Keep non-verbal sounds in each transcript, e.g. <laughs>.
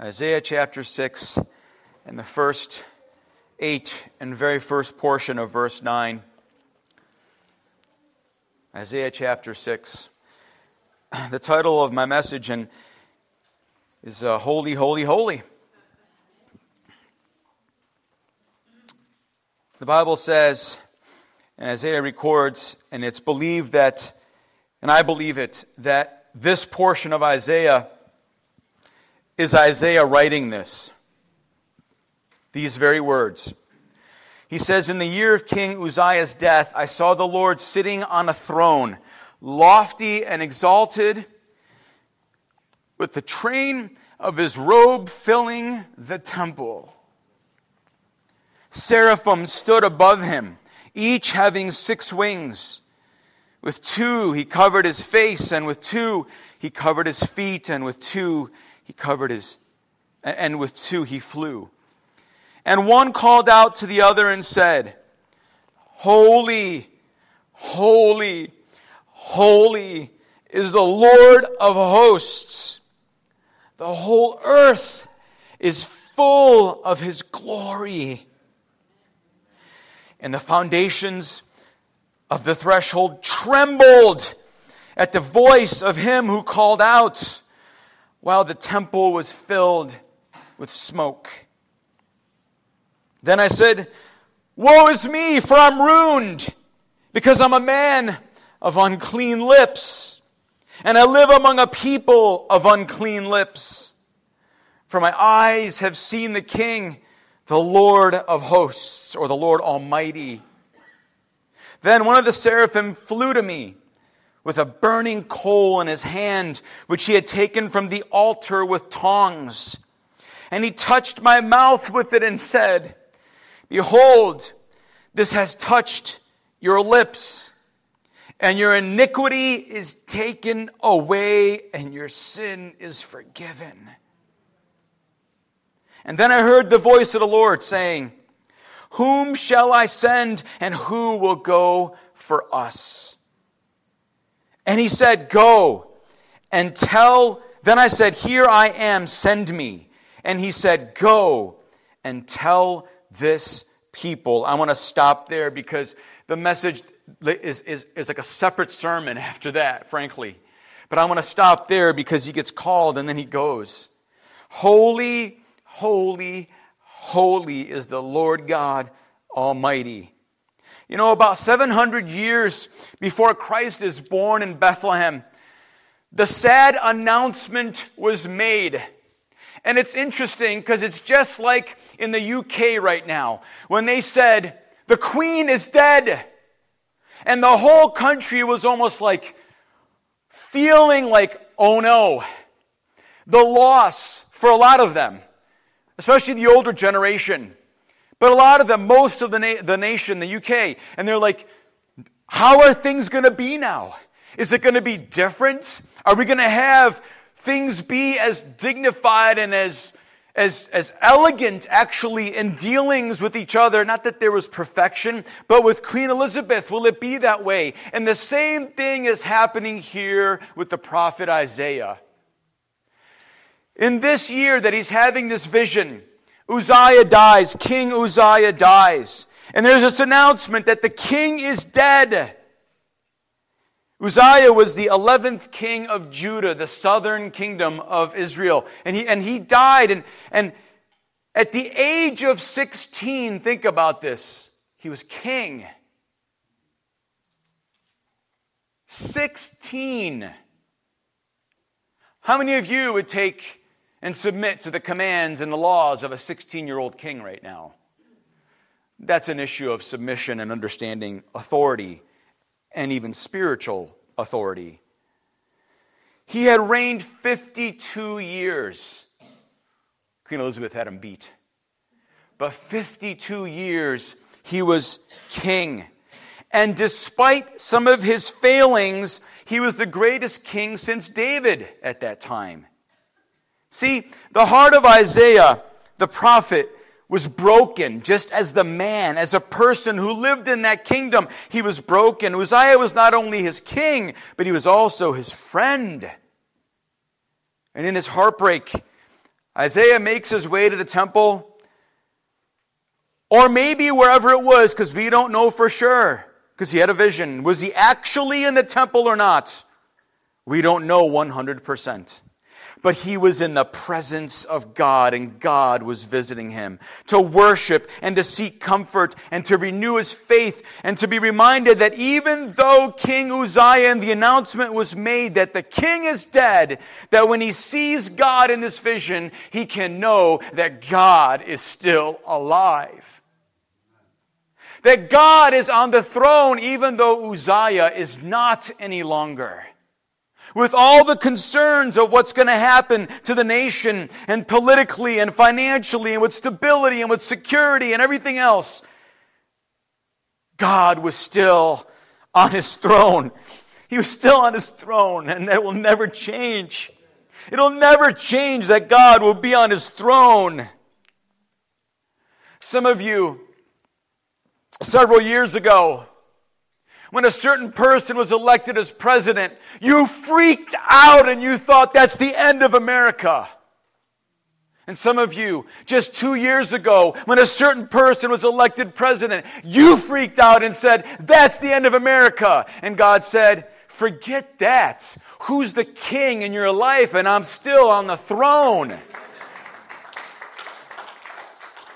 Isaiah chapter 6 and the first eight and very first portion of verse 9. Isaiah chapter 6. <clears throat> The title of my message and is uh, Holy, Holy, Holy. The Bible says, and Isaiah records, and it's believed that, and I believe it, that this portion of Isaiah is Isaiah writing this. These very words. He says, In the year of King Uzziah's death, I saw the Lord sitting on a throne, lofty and exalted, with the train of his robe filling the temple. Seraphim stood above him, each having six wings. With two he covered his face, and with two he covered his feet, and with two he covered his, and with two he flew. And one called out to the other and said, Holy, holy, holy is the Lord of hosts. The whole earth is full of his glory. And the foundations of the threshold trembled at the voice of him who called out while the temple was filled with smoke. Then I said, Woe is me, for I'm ruined, because I'm a man of unclean lips, and I live among a people of unclean lips. For my eyes have seen the King, the Lord of hosts, or the Lord Almighty. Then one of the seraphim flew to me with a burning coal in his hand, which he had taken from the altar with tongs. And he touched my mouth with it and said, Behold, this has touched your lips, and your iniquity is taken away, and your sin is forgiven. And then I heard the voice of the Lord saying, Whom shall I send, and who will go for us? And he said, Go and tell. Then I said, Here I am, send me. And he said, Go and tell this people. I want to stop there because the message is, is, is like a separate sermon <laughs> after that, frankly. But I want to stop there because he gets called and then he goes. Holy, holy, holy is the Lord God Almighty. You know, about 700 years before Christ is born in Bethlehem, the sad announcement was made. And it's interesting because it's just like in the UK right now when they said, the Queen is dead. And the whole country was almost like feeling like, oh no. The loss for a lot of them, especially the older generation, but a lot of them, most of the, na- the nation, the UK, and they're like, how are things going to be now? Is it going to be different? Are we going to have things be as dignified and as, as, as elegant actually in dealings with each other? Not that there was perfection, but with Queen Elizabeth, will it be that way? And the same thing is happening here with the prophet Isaiah. In this year that he's having this vision, Uzziah dies, King Uzziah dies. And there's this announcement that the king is dead. Uzziah was the 11th king of Judah, the southern kingdom of Israel. And he, and he died. And, and at the age of 16, think about this, he was king. 16. How many of you would take and submit to the commands and the laws of a 16 year old king right now. That's an issue of submission and understanding authority and even spiritual authority. He had reigned 52 years. Queen Elizabeth had him beat. But 52 years he was king. And despite some of his failings, he was the greatest king since David at that time. See, the heart of Isaiah, the prophet, was broken just as the man, as a person who lived in that kingdom. He was broken. Uzziah was not only his king, but he was also his friend. And in his heartbreak, Isaiah makes his way to the temple, or maybe wherever it was, because we don't know for sure, because he had a vision. Was he actually in the temple or not? We don't know 100% but he was in the presence of God and God was visiting him to worship and to seek comfort and to renew his faith and to be reminded that even though King Uzziah and the announcement was made that the king is dead, that when he sees God in this vision, he can know that God is still alive. That God is on the throne even though Uzziah is not any longer with all the concerns of what's going to happen to the nation and politically and financially and with stability and with security and everything else, God was still on his throne. He was still on his throne, and that will never change. It'll never change that God will be on his throne. Some of you, several years ago, when a certain person was elected as president, you freaked out and you thought that's the end of America. And some of you, just two years ago, when a certain person was elected president, you freaked out and said, that's the end of America. And God said, forget that. Who's the king in your life? And I'm still on the throne.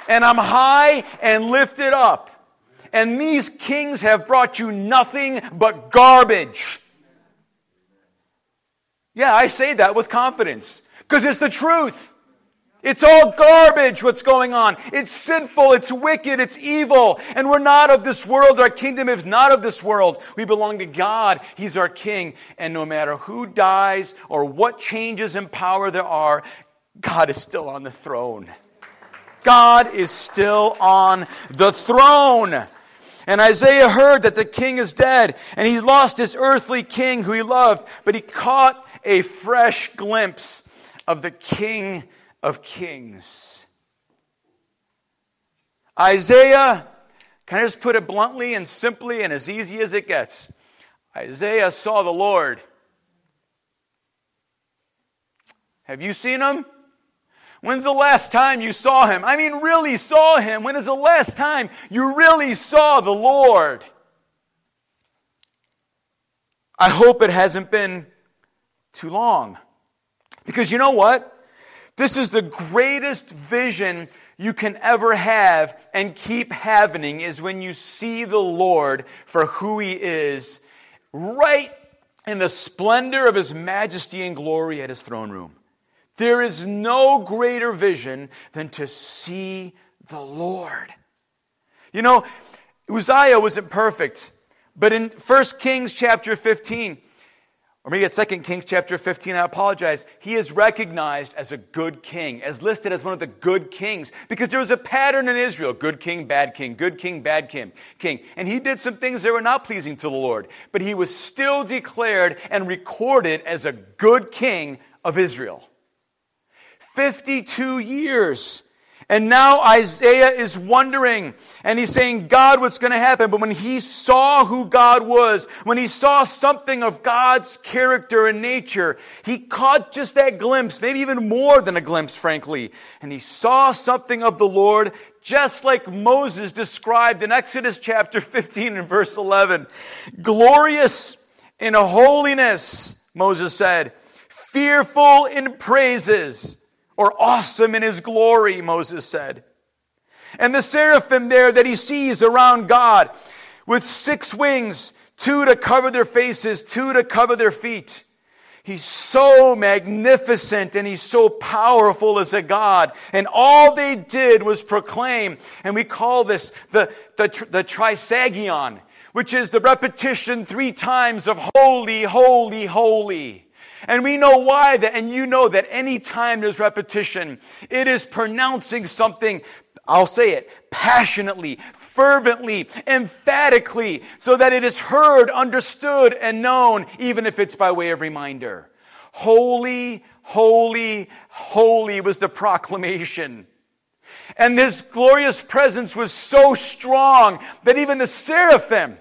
And I'm high and lifted up and these kings have brought you nothing but garbage. Yeah, I say that with confidence because it's the truth. It's all garbage what's going on. It's sinful, it's wicked, it's evil, and we're not of this world. Our kingdom is not of this world. We belong to God. He's our king. And no matter who dies or what changes in power there are, God is still on the throne. God is still on the throne. And Isaiah heard that the king is dead, and he lost his earthly king who he loved, but he caught a fresh glimpse of the king of kings. Isaiah, can I just put it bluntly and simply and as easy as it gets? Isaiah saw the Lord. Have you seen him? When's the last time you saw him? I mean, really saw him. When is the last time you really saw the Lord? I hope it hasn't been too long. Because you know what? This is the greatest vision you can ever have and keep having is when you see the Lord for who he is right in the splendor of his majesty and glory at his throne room. There is no greater vision than to see the Lord. You know, Uzziah wasn't perfect, but in 1 Kings chapter 15, or maybe at 2 Kings chapter 15, I apologize, he is recognized as a good king, as listed as one of the good kings, because there was a pattern in Israel good king, bad king, good king, bad king. king. And he did some things that were not pleasing to the Lord, but he was still declared and recorded as a good king of Israel. 52 years. And now Isaiah is wondering, and he's saying, God, what's going to happen? But when he saw who God was, when he saw something of God's character and nature, he caught just that glimpse, maybe even more than a glimpse, frankly. And he saw something of the Lord, just like Moses described in Exodus chapter <laughs> 15 and verse 11. Glorious in holiness, Moses said, fearful in praises or awesome in his glory, Moses said. And the seraphim there that he sees around God with six wings, two to cover their faces, two to cover their feet. He's so magnificent and he's so powerful as a God. And all they did was proclaim, and we call this the, the, the trisagion, which is the repetition three times of holy, holy, holy. And we know why that, and you know that anytime there's repetition, it is pronouncing something, I'll say it, passionately, fervently, emphatically, so that it is heard, understood, and known, even if it's by way of reminder. Holy, holy, holy was the proclamation. And this glorious presence was so strong that even the seraphim,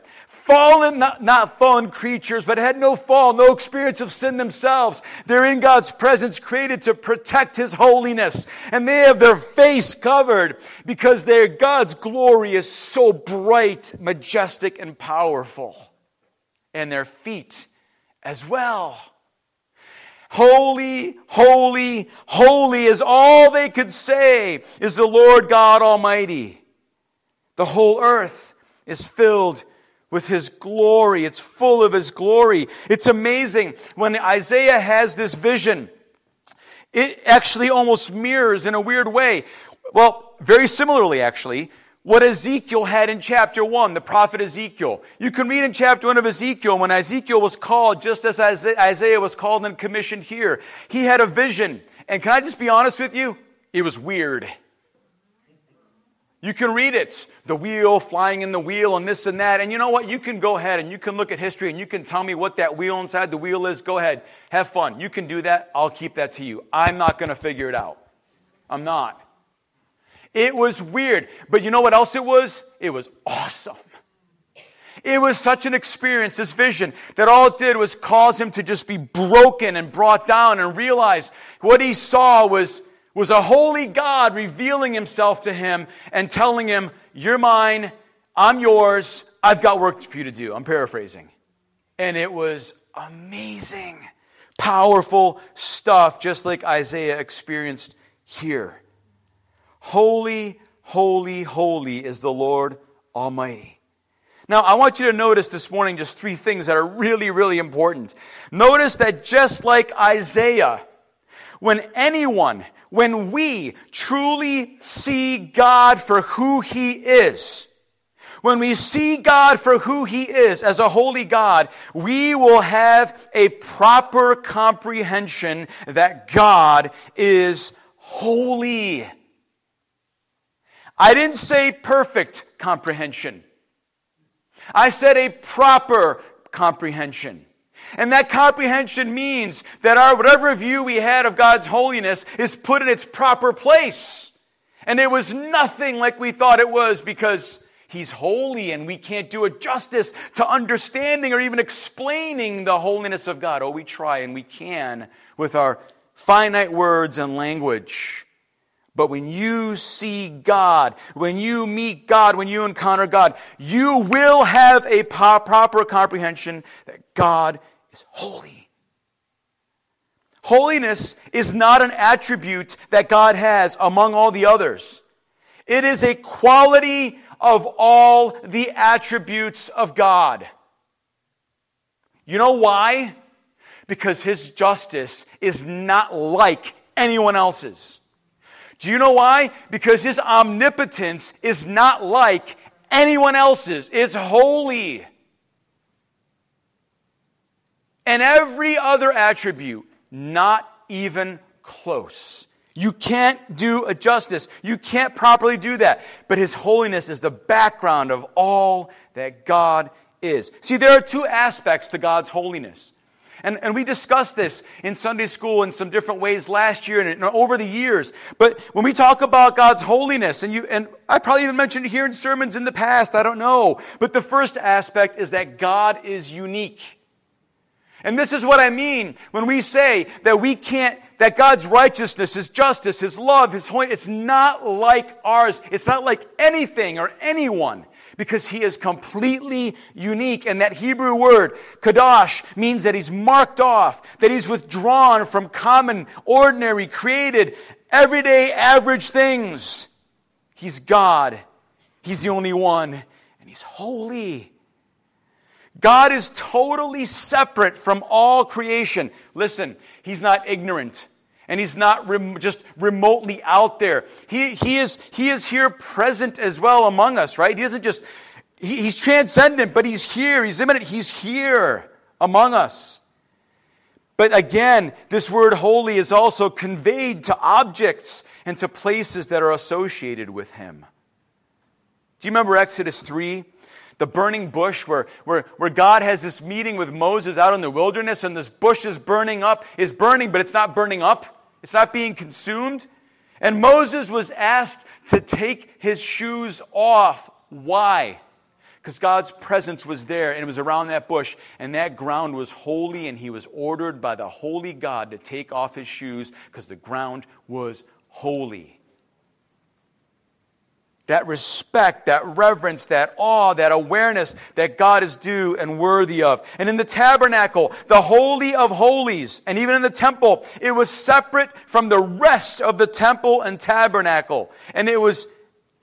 fallen, not, not fallen creatures, but had no fall, no experience of sin themselves. They're in God's presence, created to protect His holiness. And they have their face covered because their God's glory is so bright, majestic, and powerful. And their feet as well. Holy, holy, holy is all they could say is the Lord God Almighty. The whole earth is filled with his glory. It's full of his glory. It's amazing when Isaiah has this vision. It actually almost mirrors in a weird way. Well, very similarly, actually, what Ezekiel had in chapter 1, the prophet Ezekiel. You can read in chapter 1 of Ezekiel when Ezekiel was called, just as Isaiah was called and commissioned here. He had a vision. And can I just be honest with you? It was weird. You can read it. The wheel, flying in the wheel, and this and that. And you know what? You can go ahead and you can look at history and you can tell me what that wheel inside the wheel is. Go ahead. Have fun. You can do that. I'll keep that to you. I'm not going to figure it out. I'm not. It was weird. But you know what else it was? It was awesome. It was such an experience, this vision, that all it did was cause him to just be broken and brought down and realize what he saw was was a holy God revealing himself to him and telling him, You're mine, I'm yours, I've got work for you to do. I'm paraphrasing. And it was amazing, powerful stuff, just like Isaiah experienced here. Holy, holy, holy is the Lord Almighty. Now, I want you to notice this morning just three things that are really, really important. Notice that just like Isaiah, when anyone when we truly see God for who He is, when we see God for who He is as a holy God, we will have a proper comprehension that God is holy. I didn't say perfect comprehension. I said a proper comprehension. And that comprehension means that our whatever view we had of God's holiness is put in its proper place. And it was nothing like we thought it was because He's holy and we can't do it justice to understanding or even explaining the holiness of God. Oh, we try and we can with our finite words and language. But when you see God, when you meet God, when you encounter God, you will have a proper comprehension that God is holy. Holiness is not an attribute that God has among all the others. It is a quality of all the attributes of God. You know why? Because his justice is not like anyone else's. Do you know why? Because his omnipotence is not like anyone else's. It's holy and every other attribute, not even close. You can't do a justice. You can't properly do that. But His holiness is the background of all that God is. See, there are two aspects to God's holiness. And, and we discussed this in Sunday school in some different ways last year and, and over the years. But when we talk about God's holiness, and you, and I probably even mentioned it here in sermons in the past, I don't know. But the first aspect is that God is unique. And this is what I mean when we say that we can't, that God's righteousness, His justice, His love, His holiness, it's not like ours. It's not like anything or anyone because He is completely unique. And that Hebrew word, kadosh, means that He's marked off, that He's withdrawn from common, ordinary, created, everyday, average things. He's God. He's the only one. And He's holy. God is totally separate from all creation. Listen, He's not ignorant and He's not rem- just remotely out there. He, he, is, he is here present as well among us, right? He isn't just, he, He's transcendent, but He's here. He's immanent. He's here among us. But again, this word holy is also conveyed to objects and to places that are associated with Him. Do you remember Exodus 3? The burning bush where, where, where God has this meeting with Moses out in the wilderness and this bush is burning up, is burning, but it's not burning up. It's not being consumed. And Moses was asked to take his shoes off. Why? because God's presence was there and it was around that bush, and that ground was holy, and he was ordered by the holy God to take off his shoes because the ground was holy. That respect, that reverence, that awe, that awareness that God is due and worthy of. And in the tabernacle, the Holy of Holies, and even in the temple, it was separate from the rest of the temple and tabernacle. And it was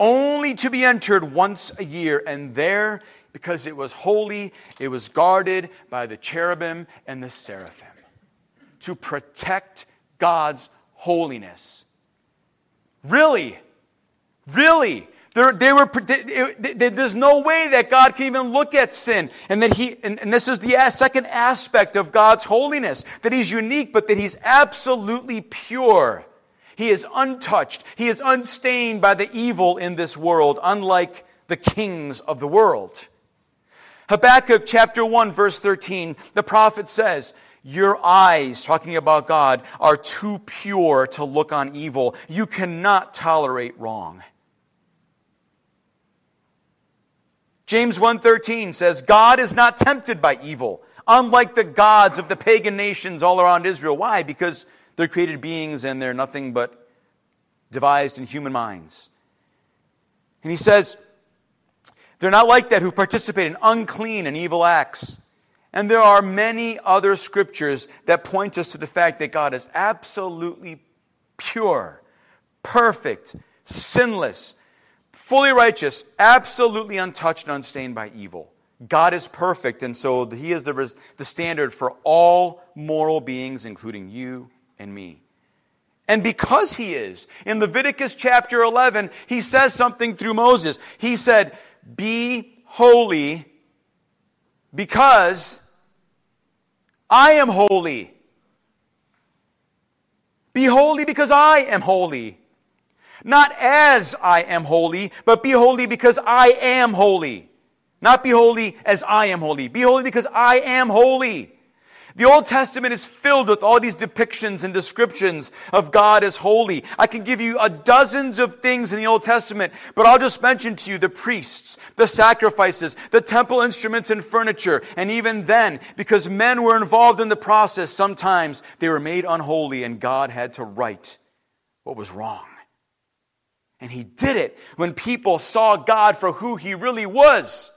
only to be entered once a year. And there, because it was holy, it was guarded by the cherubim and the seraphim to protect God's holiness. Really? Really? There, they were, there's no way that God can even look at sin. And that he, and, and this is the second aspect of God's holiness, that he's unique, but that he's absolutely pure. He is untouched. He is unstained by the evil in this world, unlike the kings of the world. Habakkuk chapter 1 verse 13, the prophet says, your eyes, talking about God, are too pure to look on evil. You cannot tolerate wrong. James 1:13 says God is not tempted by evil, unlike the gods of the pagan nations all around Israel. Why? Because they're created beings and they're nothing but devised in human minds. And he says, they're not like that who participate in unclean and evil acts. And there are many other scriptures that point us to the fact that God is absolutely pure, perfect, sinless, fully righteous, absolutely untouched and unstained by evil. God is perfect, and so He is the, the standard for all moral beings, including you and me. And because he is, in Leviticus chapter 11, he says something through Moses. He said, Be holy because I am holy. Be holy because I am holy. Not as I am holy, but be holy because I am holy. Not be holy as I am holy. Be holy because I am holy. The Old Testament is filled with all these depictions and descriptions of God as holy. I can give you a dozens of things in the Old Testament, but I'll just mention to you the priests, the sacrifices, the temple instruments and furniture. And even then, because men were involved in the process, sometimes they were made unholy and God had to right what was wrong. And he did it when people saw God for who he really was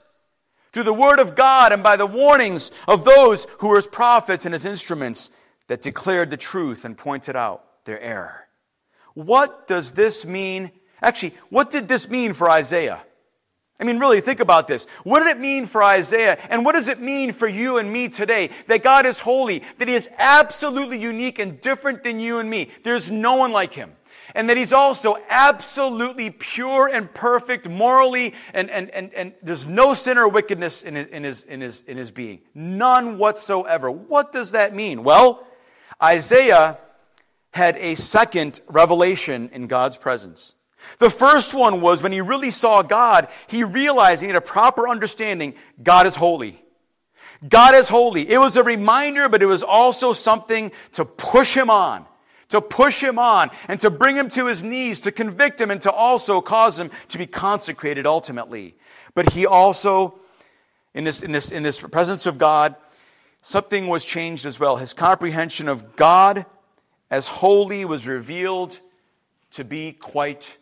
through the word of God and by the warnings of those who were his prophets and his instruments that declared the truth and pointed out their error. What does this mean? Actually, what did this mean for Isaiah? I mean, really, think about this. What did it mean for Isaiah? And what does it mean for you and me today? That God is holy, that He is absolutely unique and different than you and me. There's no one like Him and that he's also absolutely pure and perfect morally, and, and, and, and there's no sin or wickedness in his, in, his, in, his, in his being. None whatsoever. What does that mean? Well, Isaiah had a second revelation in God's presence. The first one was when he really saw God, he realized he had a proper understanding God is holy. God is holy. It was a reminder, but it was also something to push him on to push him on and to bring him to his knees, to convict him and to also cause him to be consecrated ultimately. But he also, in this, in this, in this presence of God, something was changed as well. His comprehension of God as holy was revealed to be quite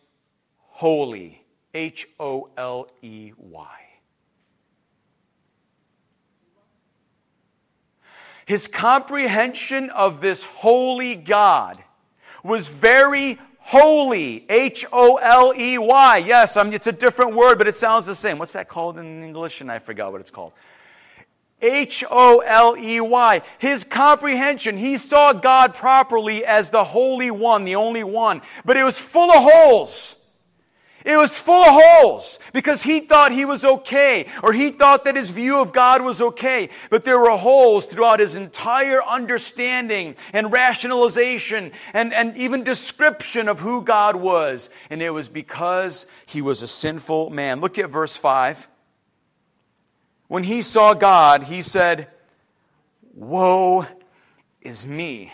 holy. H O L E Y. His comprehension of this holy God was very holy. H O L E Y. Yes, I mean, it's a different word, but it sounds the same. What's that called in English? And I forgot what it's called. H O L E Y. His comprehension, he saw God properly as the Holy One, the only one, but it was full of holes. It was full of holes because he thought he was okay or he thought that his view of God was okay. But there were holes throughout his entire understanding and rationalization and, and even description of who God was. And it was because he was a sinful man. Look at verse 5. When he saw God, he said, Woe is me.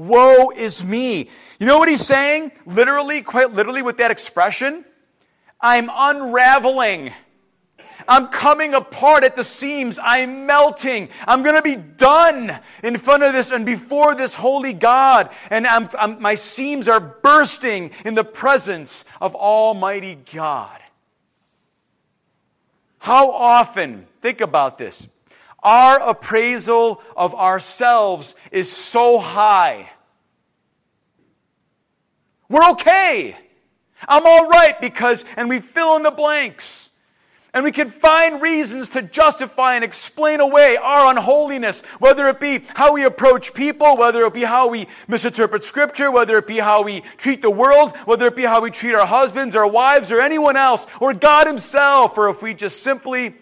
Woe is me. You know what he's saying? Literally, quite literally, with that expression? I'm unraveling. I'm coming apart at the seams. I'm melting. I'm going to be done in front of this and before this holy God. And I'm, I'm, my seams are bursting in the presence of Almighty God. How often, think about this, our appraisal of ourselves is so high. We're okay. I'm all right because, and we fill in the blanks. And we can find reasons to justify and explain away our unholiness, whether it be how we approach people, whether it be how we misinterpret scripture, whether it be how we treat the world, whether it be how we treat our husbands, our wives, or anyone else, or God Himself, or if we just simply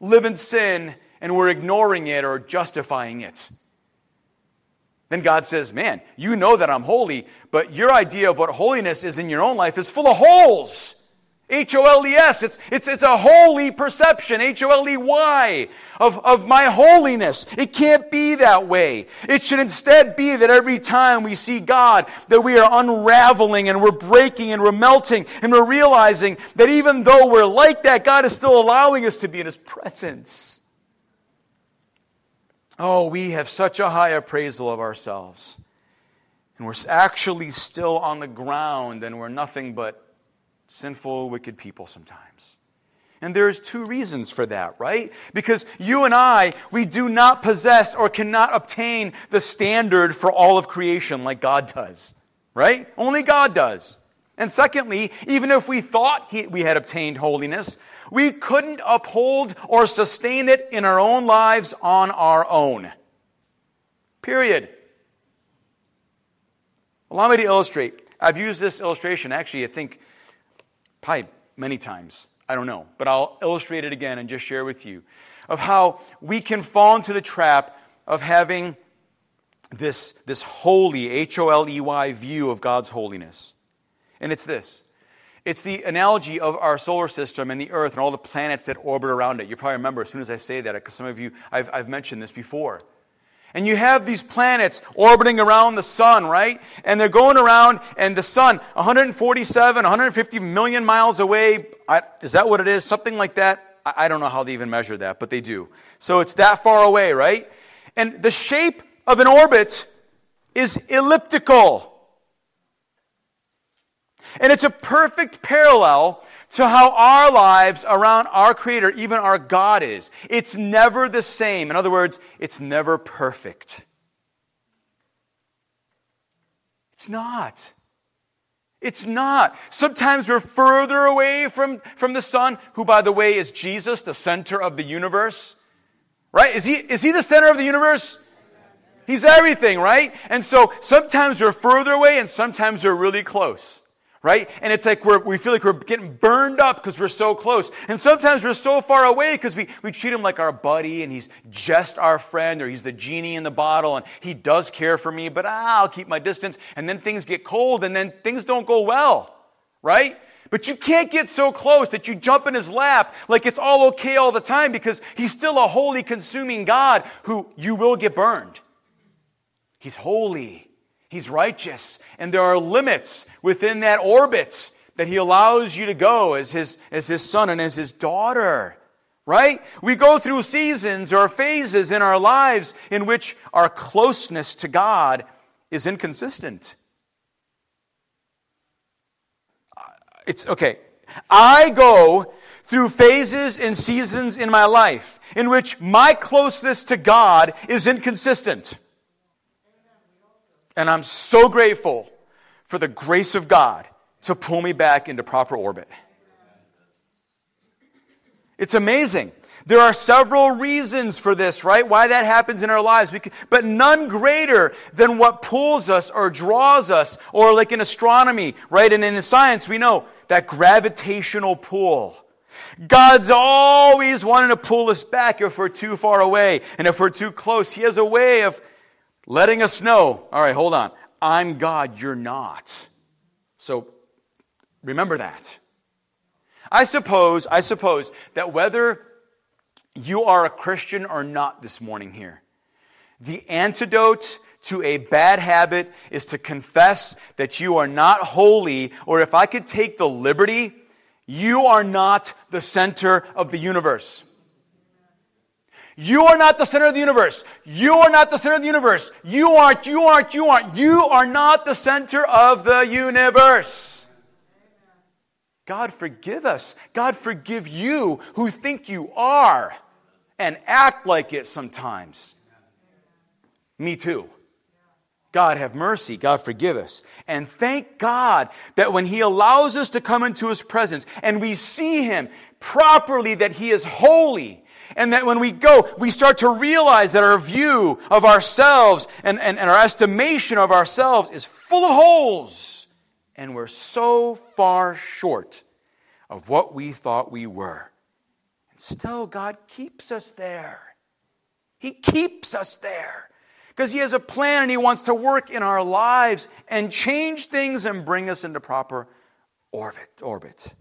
live in sin and we're ignoring it or justifying it. Then God says, Man, you know that I'm holy, but your idea of what holiness is in your own life is full of holes. H O L E S. It's, it's, it's a holy perception, H O L E Y, of, of my holiness. It can't be that way. It should instead be that every time we see God, that we are unraveling and we're breaking and we're melting and we're realizing that even though we're like that, God is still allowing us to be in His presence. Oh, we have such a high appraisal of ourselves. And we're actually still on the ground and we're nothing but sinful, wicked people sometimes. And there's two reasons for that, right? Because you and I, we do not possess or cannot obtain the standard for all of creation like God does, right? Only God does. And secondly, even if we thought he, we had obtained holiness, we couldn't uphold or sustain it in our own lives on our own. Period. Allow me to illustrate. I've used this illustration, actually, I think Probably many times. I don't know. But I'll illustrate it again and just share with you of how we can fall into the trap of having this, this holy, H O L E Y view of God's holiness. And it's this it's the analogy of our solar system and the Earth and all the planets that orbit around it. You probably remember as soon as I say that, because some of you, I've, I've mentioned this before. And you have these planets orbiting around the sun, right? And they're going around, and the sun, 147, 150 million miles away. I, is that what it is? Something like that? I, I don't know how they even measure that, but they do. So it's that far away, right? And the shape of an orbit is elliptical. And it's a perfect parallel to how our lives around our Creator, even our God, is. It's never the same. In other words, it's never perfect. It's not. It's not. Sometimes we're further away from, from the Son, who, by the way, is Jesus, the center of the universe. Right? Is he, is he the center of the universe? He's everything, right? And so sometimes we're further away and sometimes we're really close right? And it's like we're, we feel like we're getting burned up because we're so close. And sometimes we're so far away because we, we treat him like our buddy and he's just our friend or he's the genie in the bottle and he does care for me, but ah, I'll keep my distance. And then things get cold and then things don't go well, right? But you can't get so close that you jump in his lap like it's all okay all the time because he's still a holy, consuming God who you will get burned. He's holy. He's righteous. And there are limits within that orbit that he allows you to go as his, as his son and as his daughter. Right? We go through seasons or phases in our lives in which our closeness to God is inconsistent. Uh, it's okay. I go through phases and seasons in my life in which my closeness to God is inconsistent. And I'm so grateful for the grace of God to pull me back into proper orbit. It's amazing. There are several reasons for this, right? Why that happens in our lives. Can, but none greater than what pulls us or draws us, or like in astronomy, right? And in science, we know that gravitational pull. God's always wanting to pull us back if we're too far away. And if we're too close, He has a way of letting us know, all right, hold on, I'm God, you're not. So remember that. I suppose, I suppose that whether you are a Christian or not this morning here, the antidote to a bad habit is to confess that you are not holy, or if I could take the liberty You are not the center of the universe. You are not the center of the universe. You are not the center of the universe. You aren't, you aren't, you aren't. You are not the center of the universe. God forgive us. God forgive you who think you are and act like it sometimes. Me too. God have mercy. God forgive us. And thank God that when He allows us to come into His presence and we see Him properly, that He is holy. And that when we go, we start to realize that our view of ourselves and, and, and our estimation of ourselves is full of holes. And we're so far short of what we thought we were. And still, God keeps us there. He keeps us there because He has a plan and He wants to work in our lives and change things and bring us into proper orbit. orbit.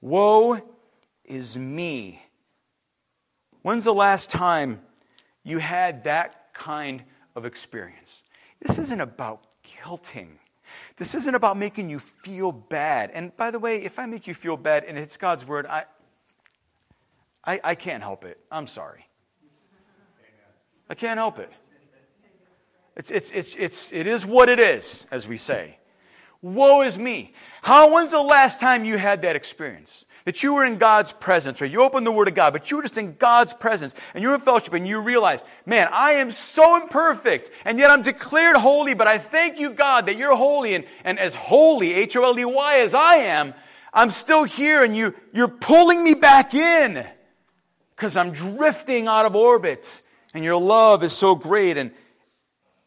Woe is me. When's the last time you had that kind of experience? This isn't about guilting. This isn't about making you feel bad. And by the way, if I make you feel bad and it's God's word, I, I, I can't help it. I'm sorry. I can't help it. It's, it's, it's, it's, it is what it is, as we say. Woe is me. How, when's the last time you had that experience? That you were in God's presence, or you opened the Word of God, but you were just in God's presence, and you were in fellowship, and you realized, man, I am so imperfect, and yet I'm declared holy, but I thank you, God, that you're holy, and, and as holy, H O L E Y, as I am, I'm still here, and you, you're pulling me back in, because I'm drifting out of orbit. And your love is so great and,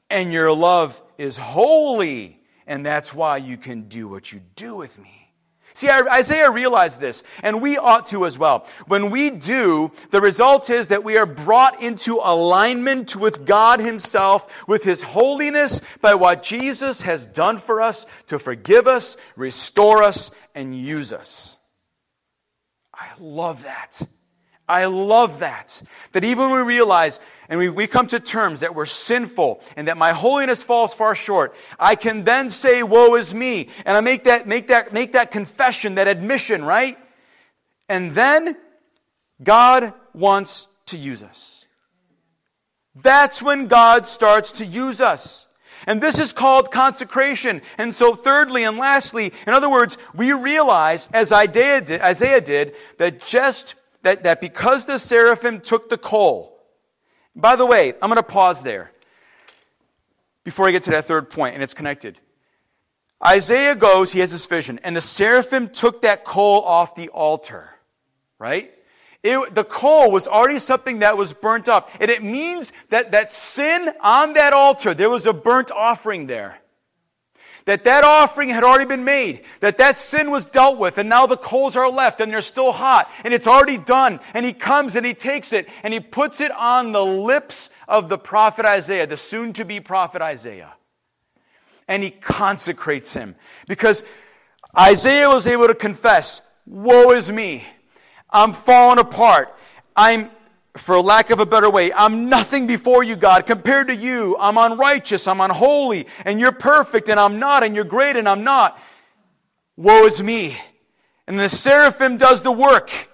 and your love is holy. And that's why you can do what you do with me. See, Isaiah realized this, and we ought to as well. When we do, the result is that we are brought into alignment with God Himself, with His holiness, by what Jesus has done for us to forgive us, restore us, and use us. I love that. I love that. That even when we realize and we, we come to terms that we're sinful and that my holiness falls far short, I can then say, woe is me. And I make that, make that, make that confession, that admission, right? And then God wants to use us. That's when God starts to use us. And this is called consecration. And so, thirdly and lastly, in other words, we realize, as Isaiah did, Isaiah did that just that, that because the seraphim took the coal, by the way, I'm going to pause there before I get to that third point, and it's connected. Isaiah goes, he has this vision, and the seraphim took that coal off the altar, right? It, the coal was already something that was burnt up. And it means that that sin on that altar, there was a burnt offering there that that offering had already been made, that that sin was dealt with, and now the coals are left and they're still hot, and it's already done. And he comes and he takes it and he puts it on the lips of the prophet Isaiah, the soon to be prophet Isaiah. And he consecrates him because Isaiah was able to confess, Woe is me. I'm falling apart. I'm for lack of a better way, I'm nothing before you, God. Compared to you, I'm unrighteous, I'm unholy, and you're perfect, and I'm not, and you're great, and I'm not. Woe is me. And the seraphim does the work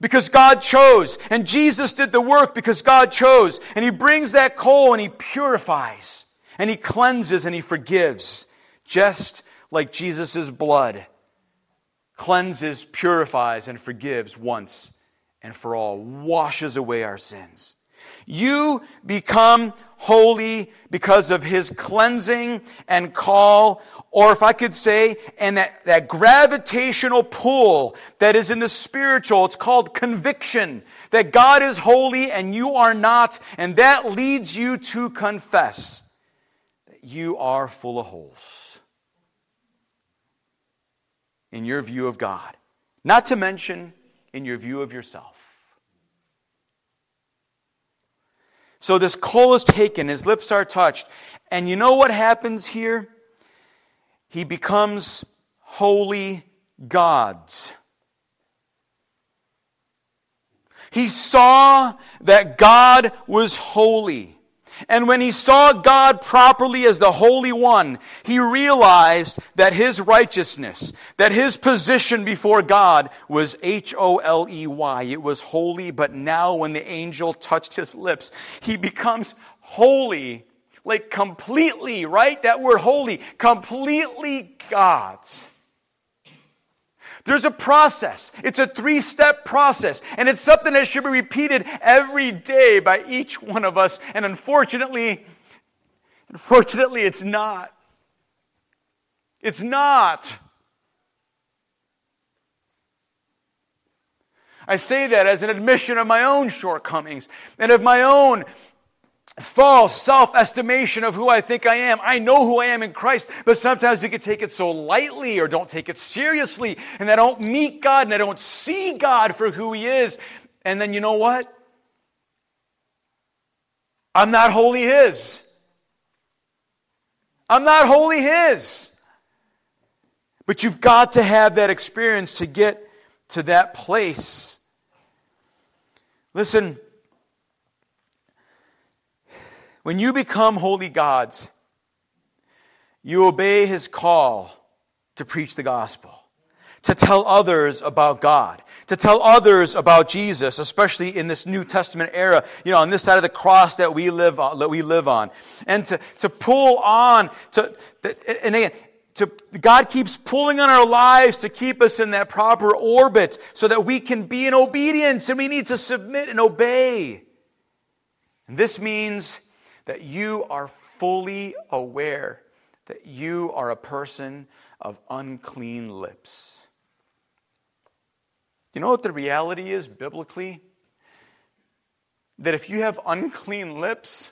because God chose, and Jesus did the work because God chose, and He brings that coal and He purifies, and He cleanses, and He forgives, just like Jesus' blood cleanses, purifies, and forgives once and for all, washes away our sins. You become holy because of his cleansing and call, or if I could say, and that, that gravitational pull that is in the spiritual, it's called conviction, that God is holy and you are not, and that leads you to confess that you are full of holes in your view of God. Not to mention in your view of yourself. So this coal is taken, his lips are touched, and you know what happens here? He becomes holy gods. He saw that God was holy. And when he saw God properly as the Holy One, he realized that his righteousness, that his position before God was H O L E Y. It was holy, but now when the angel touched his lips, he becomes holy, like completely, right? That word holy, completely God's. There's a process. It's a three step process. And it's something that should be repeated every day by each one of us. And unfortunately, unfortunately, it's not. It's not. I say that as an admission of my own shortcomings and of my own false self estimation of who I think I am. I know who I am in Christ, but sometimes we can take it so lightly or don't take it seriously, and I don't meet God and I don't see God for who He is. And then you know what? I'm not wholly His. I'm not wholly His. But you've got to have that experience to get to that place. Listen, when you become wholly God's, you obey his call to preach the gospel, to tell others about God, to tell others about Jesus, especially in this New Testament era, you know, on this side of the cross that we live on, that we live on. And to, to pull on, to, and again, to, God keeps pulling on our lives to keep us in that proper orbit so that we can be in obedience and we need to submit and obey. And this means that you are fully aware that you are a person of unclean lips. You know what the reality is biblically? That if you have unclean lips,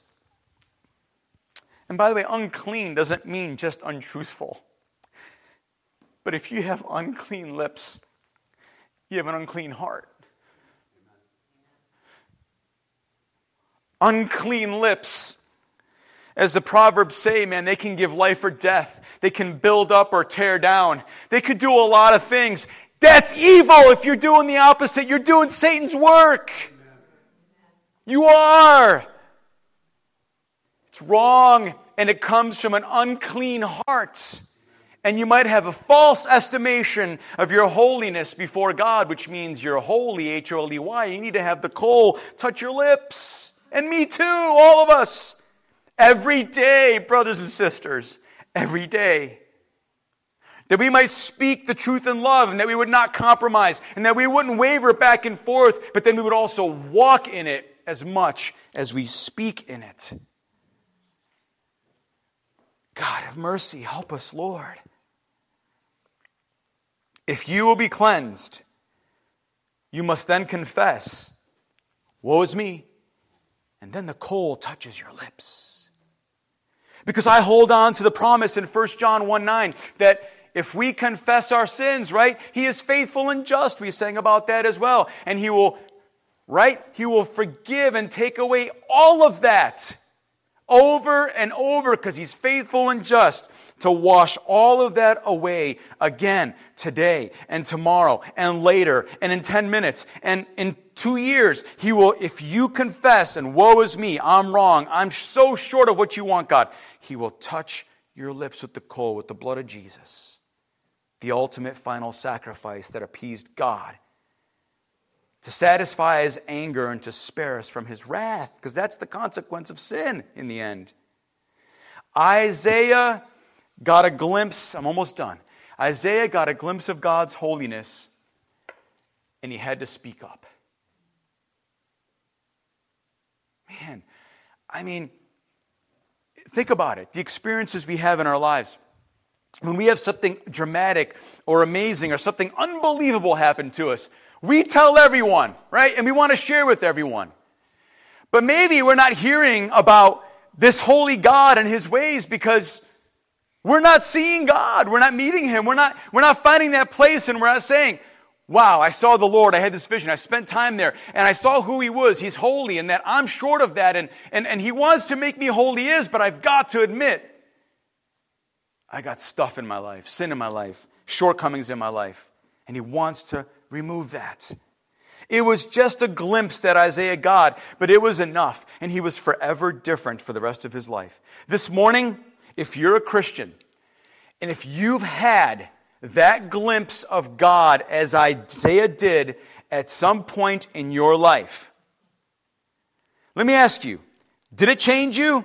and by the way, unclean doesn't mean just untruthful. But if you have unclean lips, you have an unclean heart. Unclean lips as the Proverbs say, man, they can give life or death. They can build up or tear down. They could do a lot of things. That's evil if you're doing the opposite. You're doing Satan's work. You are. It's wrong, and it comes from an unclean heart. And you might have a false estimation of your holiness before God, which means you're holy, H O L E Y. You need to have the coal touch your lips. And me too, all of us. Every day, brothers and sisters, every day. That we might speak the truth in love and that we would not compromise and that we wouldn't waver back and forth, but then we would also walk in it as much as we speak in it. God have mercy. Help us, Lord. If you will be cleansed, you must then confess, Woe is me. And then the coal touches your lips. Because I hold on to the promise in 1 John 1 9 that if we confess our sins, right, He is faithful and just. We sang about that as well. And He will, right, He will forgive and take away all of that over and over because He's faithful and just to wash all of that away again today and tomorrow and later and in 10 minutes and in two years. He will, if you confess and woe is me, I'm wrong, I'm so short of what you want, God, He will touch your lips with the coal, with the blood of Jesus, the ultimate final sacrifice that appeased God to satisfy his anger and to spare us from his wrath, because that's the consequence of sin in the end. Isaiah got a glimpse, I'm almost done. Isaiah got a glimpse of God's holiness, and he had to speak up. Man, I mean, think about it the experiences we have in our lives. When we have something dramatic or amazing or something unbelievable happen to us, we tell everyone, right? And we want to share with everyone. But maybe we're not hearing about this holy God and his ways because we're not seeing God. We're not meeting him. We're not, we're not finding that place and we're not saying, Wow, I saw the Lord. I had this vision. I spent time there and I saw who He was. He's holy and that I'm short of that. And, and, and He wants to make me holy is, but I've got to admit, I got stuff in my life, sin in my life, shortcomings in my life. And He wants to remove that. It was just a glimpse that Isaiah got, but it was enough, and he was forever different for the rest of his life. This morning, if you're a Christian, and if you've had that glimpse of God as Isaiah did at some point in your life, let me ask you did it change you?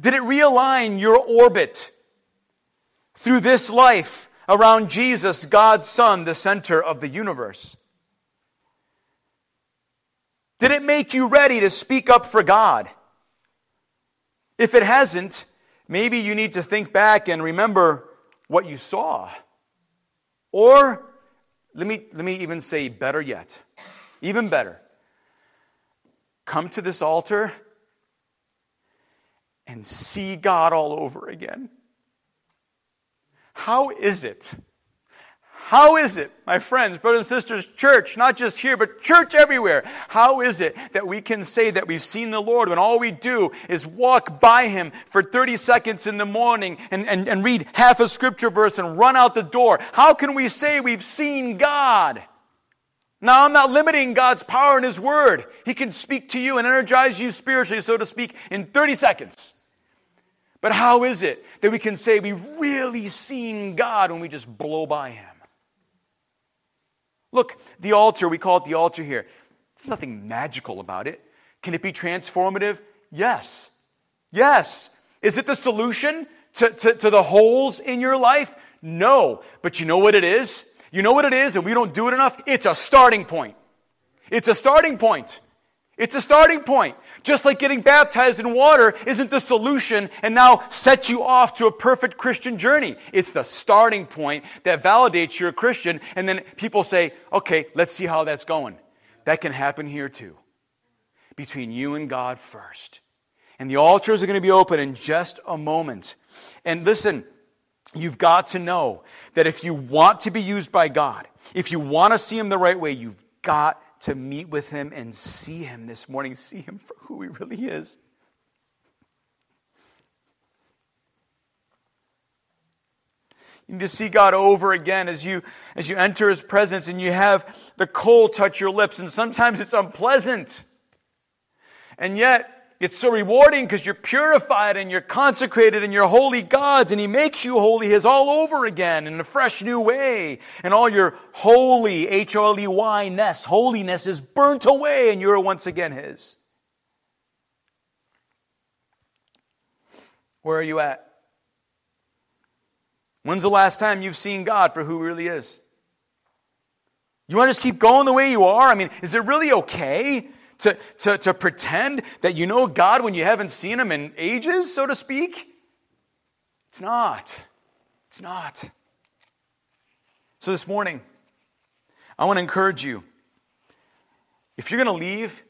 Did it realign your orbit through this life around Jesus, God's Son, the center of the universe? Did it make you ready to speak up for God? If it hasn't, maybe you need to think back and remember what you saw. Or, let me, let me even say better yet, even better. Come to this altar and see God all over again. How is it? How is it, my friends, brothers and sisters, church, not just here, but church everywhere? How is it that we can say that we've seen the Lord when all we do is walk by Him for 30 seconds in the morning and, and, and read half a scripture verse and run out the door? How can we say we've seen God? Now, I'm not limiting God's power in His Word. He can speak to you and energize you spiritually, so to speak, in 30 seconds. But how is it that we can say we've really seen God when we just blow by Him? Look, the altar, we call it the altar here. There's nothing magical about it. Can it be transformative? Yes. Yes. Is it the solution to, to, to the holes in your life? No. But you know what it is? You know what it is, and we don't do it enough? It's a starting point. It's a starting point. It's a starting point. Just like getting baptized in water isn't the solution and now sets you off to a perfect Christian journey. It's the starting point that validates you're a Christian, and then people say, okay, let's see how that's going. That can happen here too. Between you and God first. And the altars are going to be open in just a moment. And listen, you've got to know that if you want to be used by God, if you want to see Him the right way, you've got to meet with him and see him this morning, see him for who he really is. You need to see God over again as you as you enter his presence and you have the coal touch your lips and sometimes it's unpleasant. And yet it's so rewarding because you're purified and you're consecrated and you're wholly God's and He makes you wholly His all over again in a fresh new way. And all your holy, H-O-L-E-Y-ness, holiness is burnt away and you're once again His. Where are you at? When's the last time you've seen God for who He really is? You want to just keep going the way you are? I mean, is it really okay to, to, to pretend that you know God when you haven't seen Him in ages, so to speak? It's not. It's not. So this morning, I want to encourage you. If you're going to leave,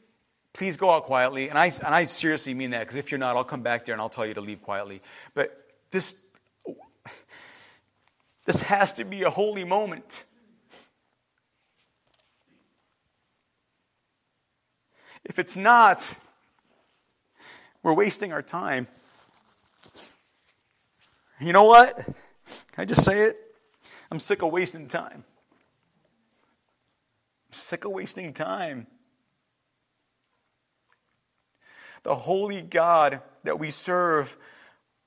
please go out quietly. And I, and I seriously mean that because if you're not, I'll come back there and I'll tell you to leave quietly. But this, this has to be a holy moment. If it's not, we're wasting our time. You know what? Can I just say it? I'm sick of wasting time. I'm sick of wasting time. The holy God that we serve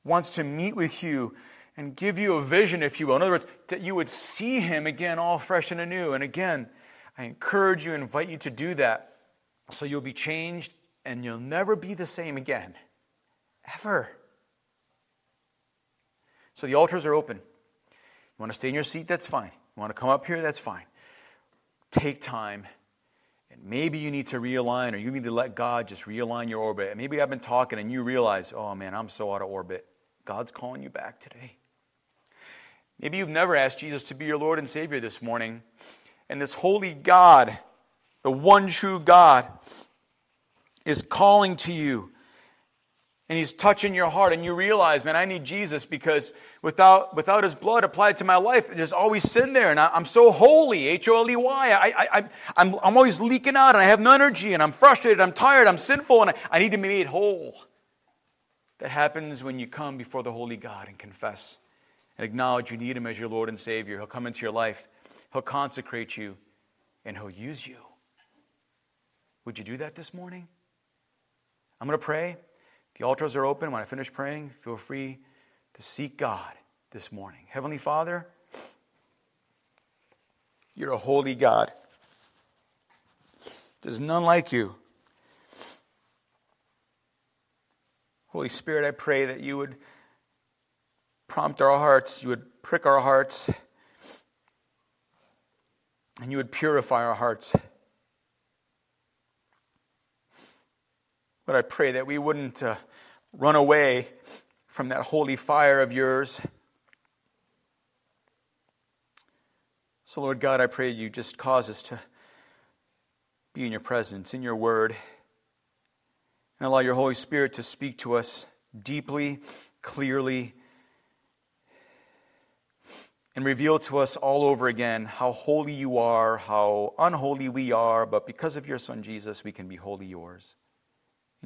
wants to meet with you and give you a vision, if you will. In other words, that you would see him again all fresh and anew. And again, I encourage you, invite you to do that. So you'll be changed and you'll never be the same again. Ever. So the altars are open. You want to stay in your seat? That's fine. You want to come up here? That's fine. Take time. And maybe you need to realign or you need to let God just realign your orbit. And maybe I've been talking and you realize, oh man, I'm so out of orbit. God's calling you back today. Maybe you've never asked Jesus to be your Lord and Savior this morning. And this holy God the one true God, is calling to you. And he's touching your heart, and you realize, man, I need Jesus because without, without his blood applied to my life, there's always sin there. And I, am so holy, H O L E Y. I, I, I'm, I'm always leaking out, and I have no energy, and I'm frustrated, I'm tired, I'm sinful, and I, I need to be made whole. That happens when you come before the holy God and confess and acknowledge you need him as your Lord and Savior. He'll come into your life, he'll consecrate you, and He'll use you. Would you do that this morning? I'm going to pray. The altars are open. When I finish praying, feel free to seek God this morning. Heavenly Father, you're a holy God. There's none like you. Holy Spirit, I pray that you would prompt our hearts, you would prick our hearts, and you would purify our hearts. But I pray that we wouldn't uh, run away from that holy fire of yours. So, Lord God, I pray you just cause us to be in your presence, in your word, and allow your Holy Spirit to speak to us deeply, clearly, and reveal to us all over again how holy you are, how unholy we are, but because of your Son Jesus, we can be wholly yours.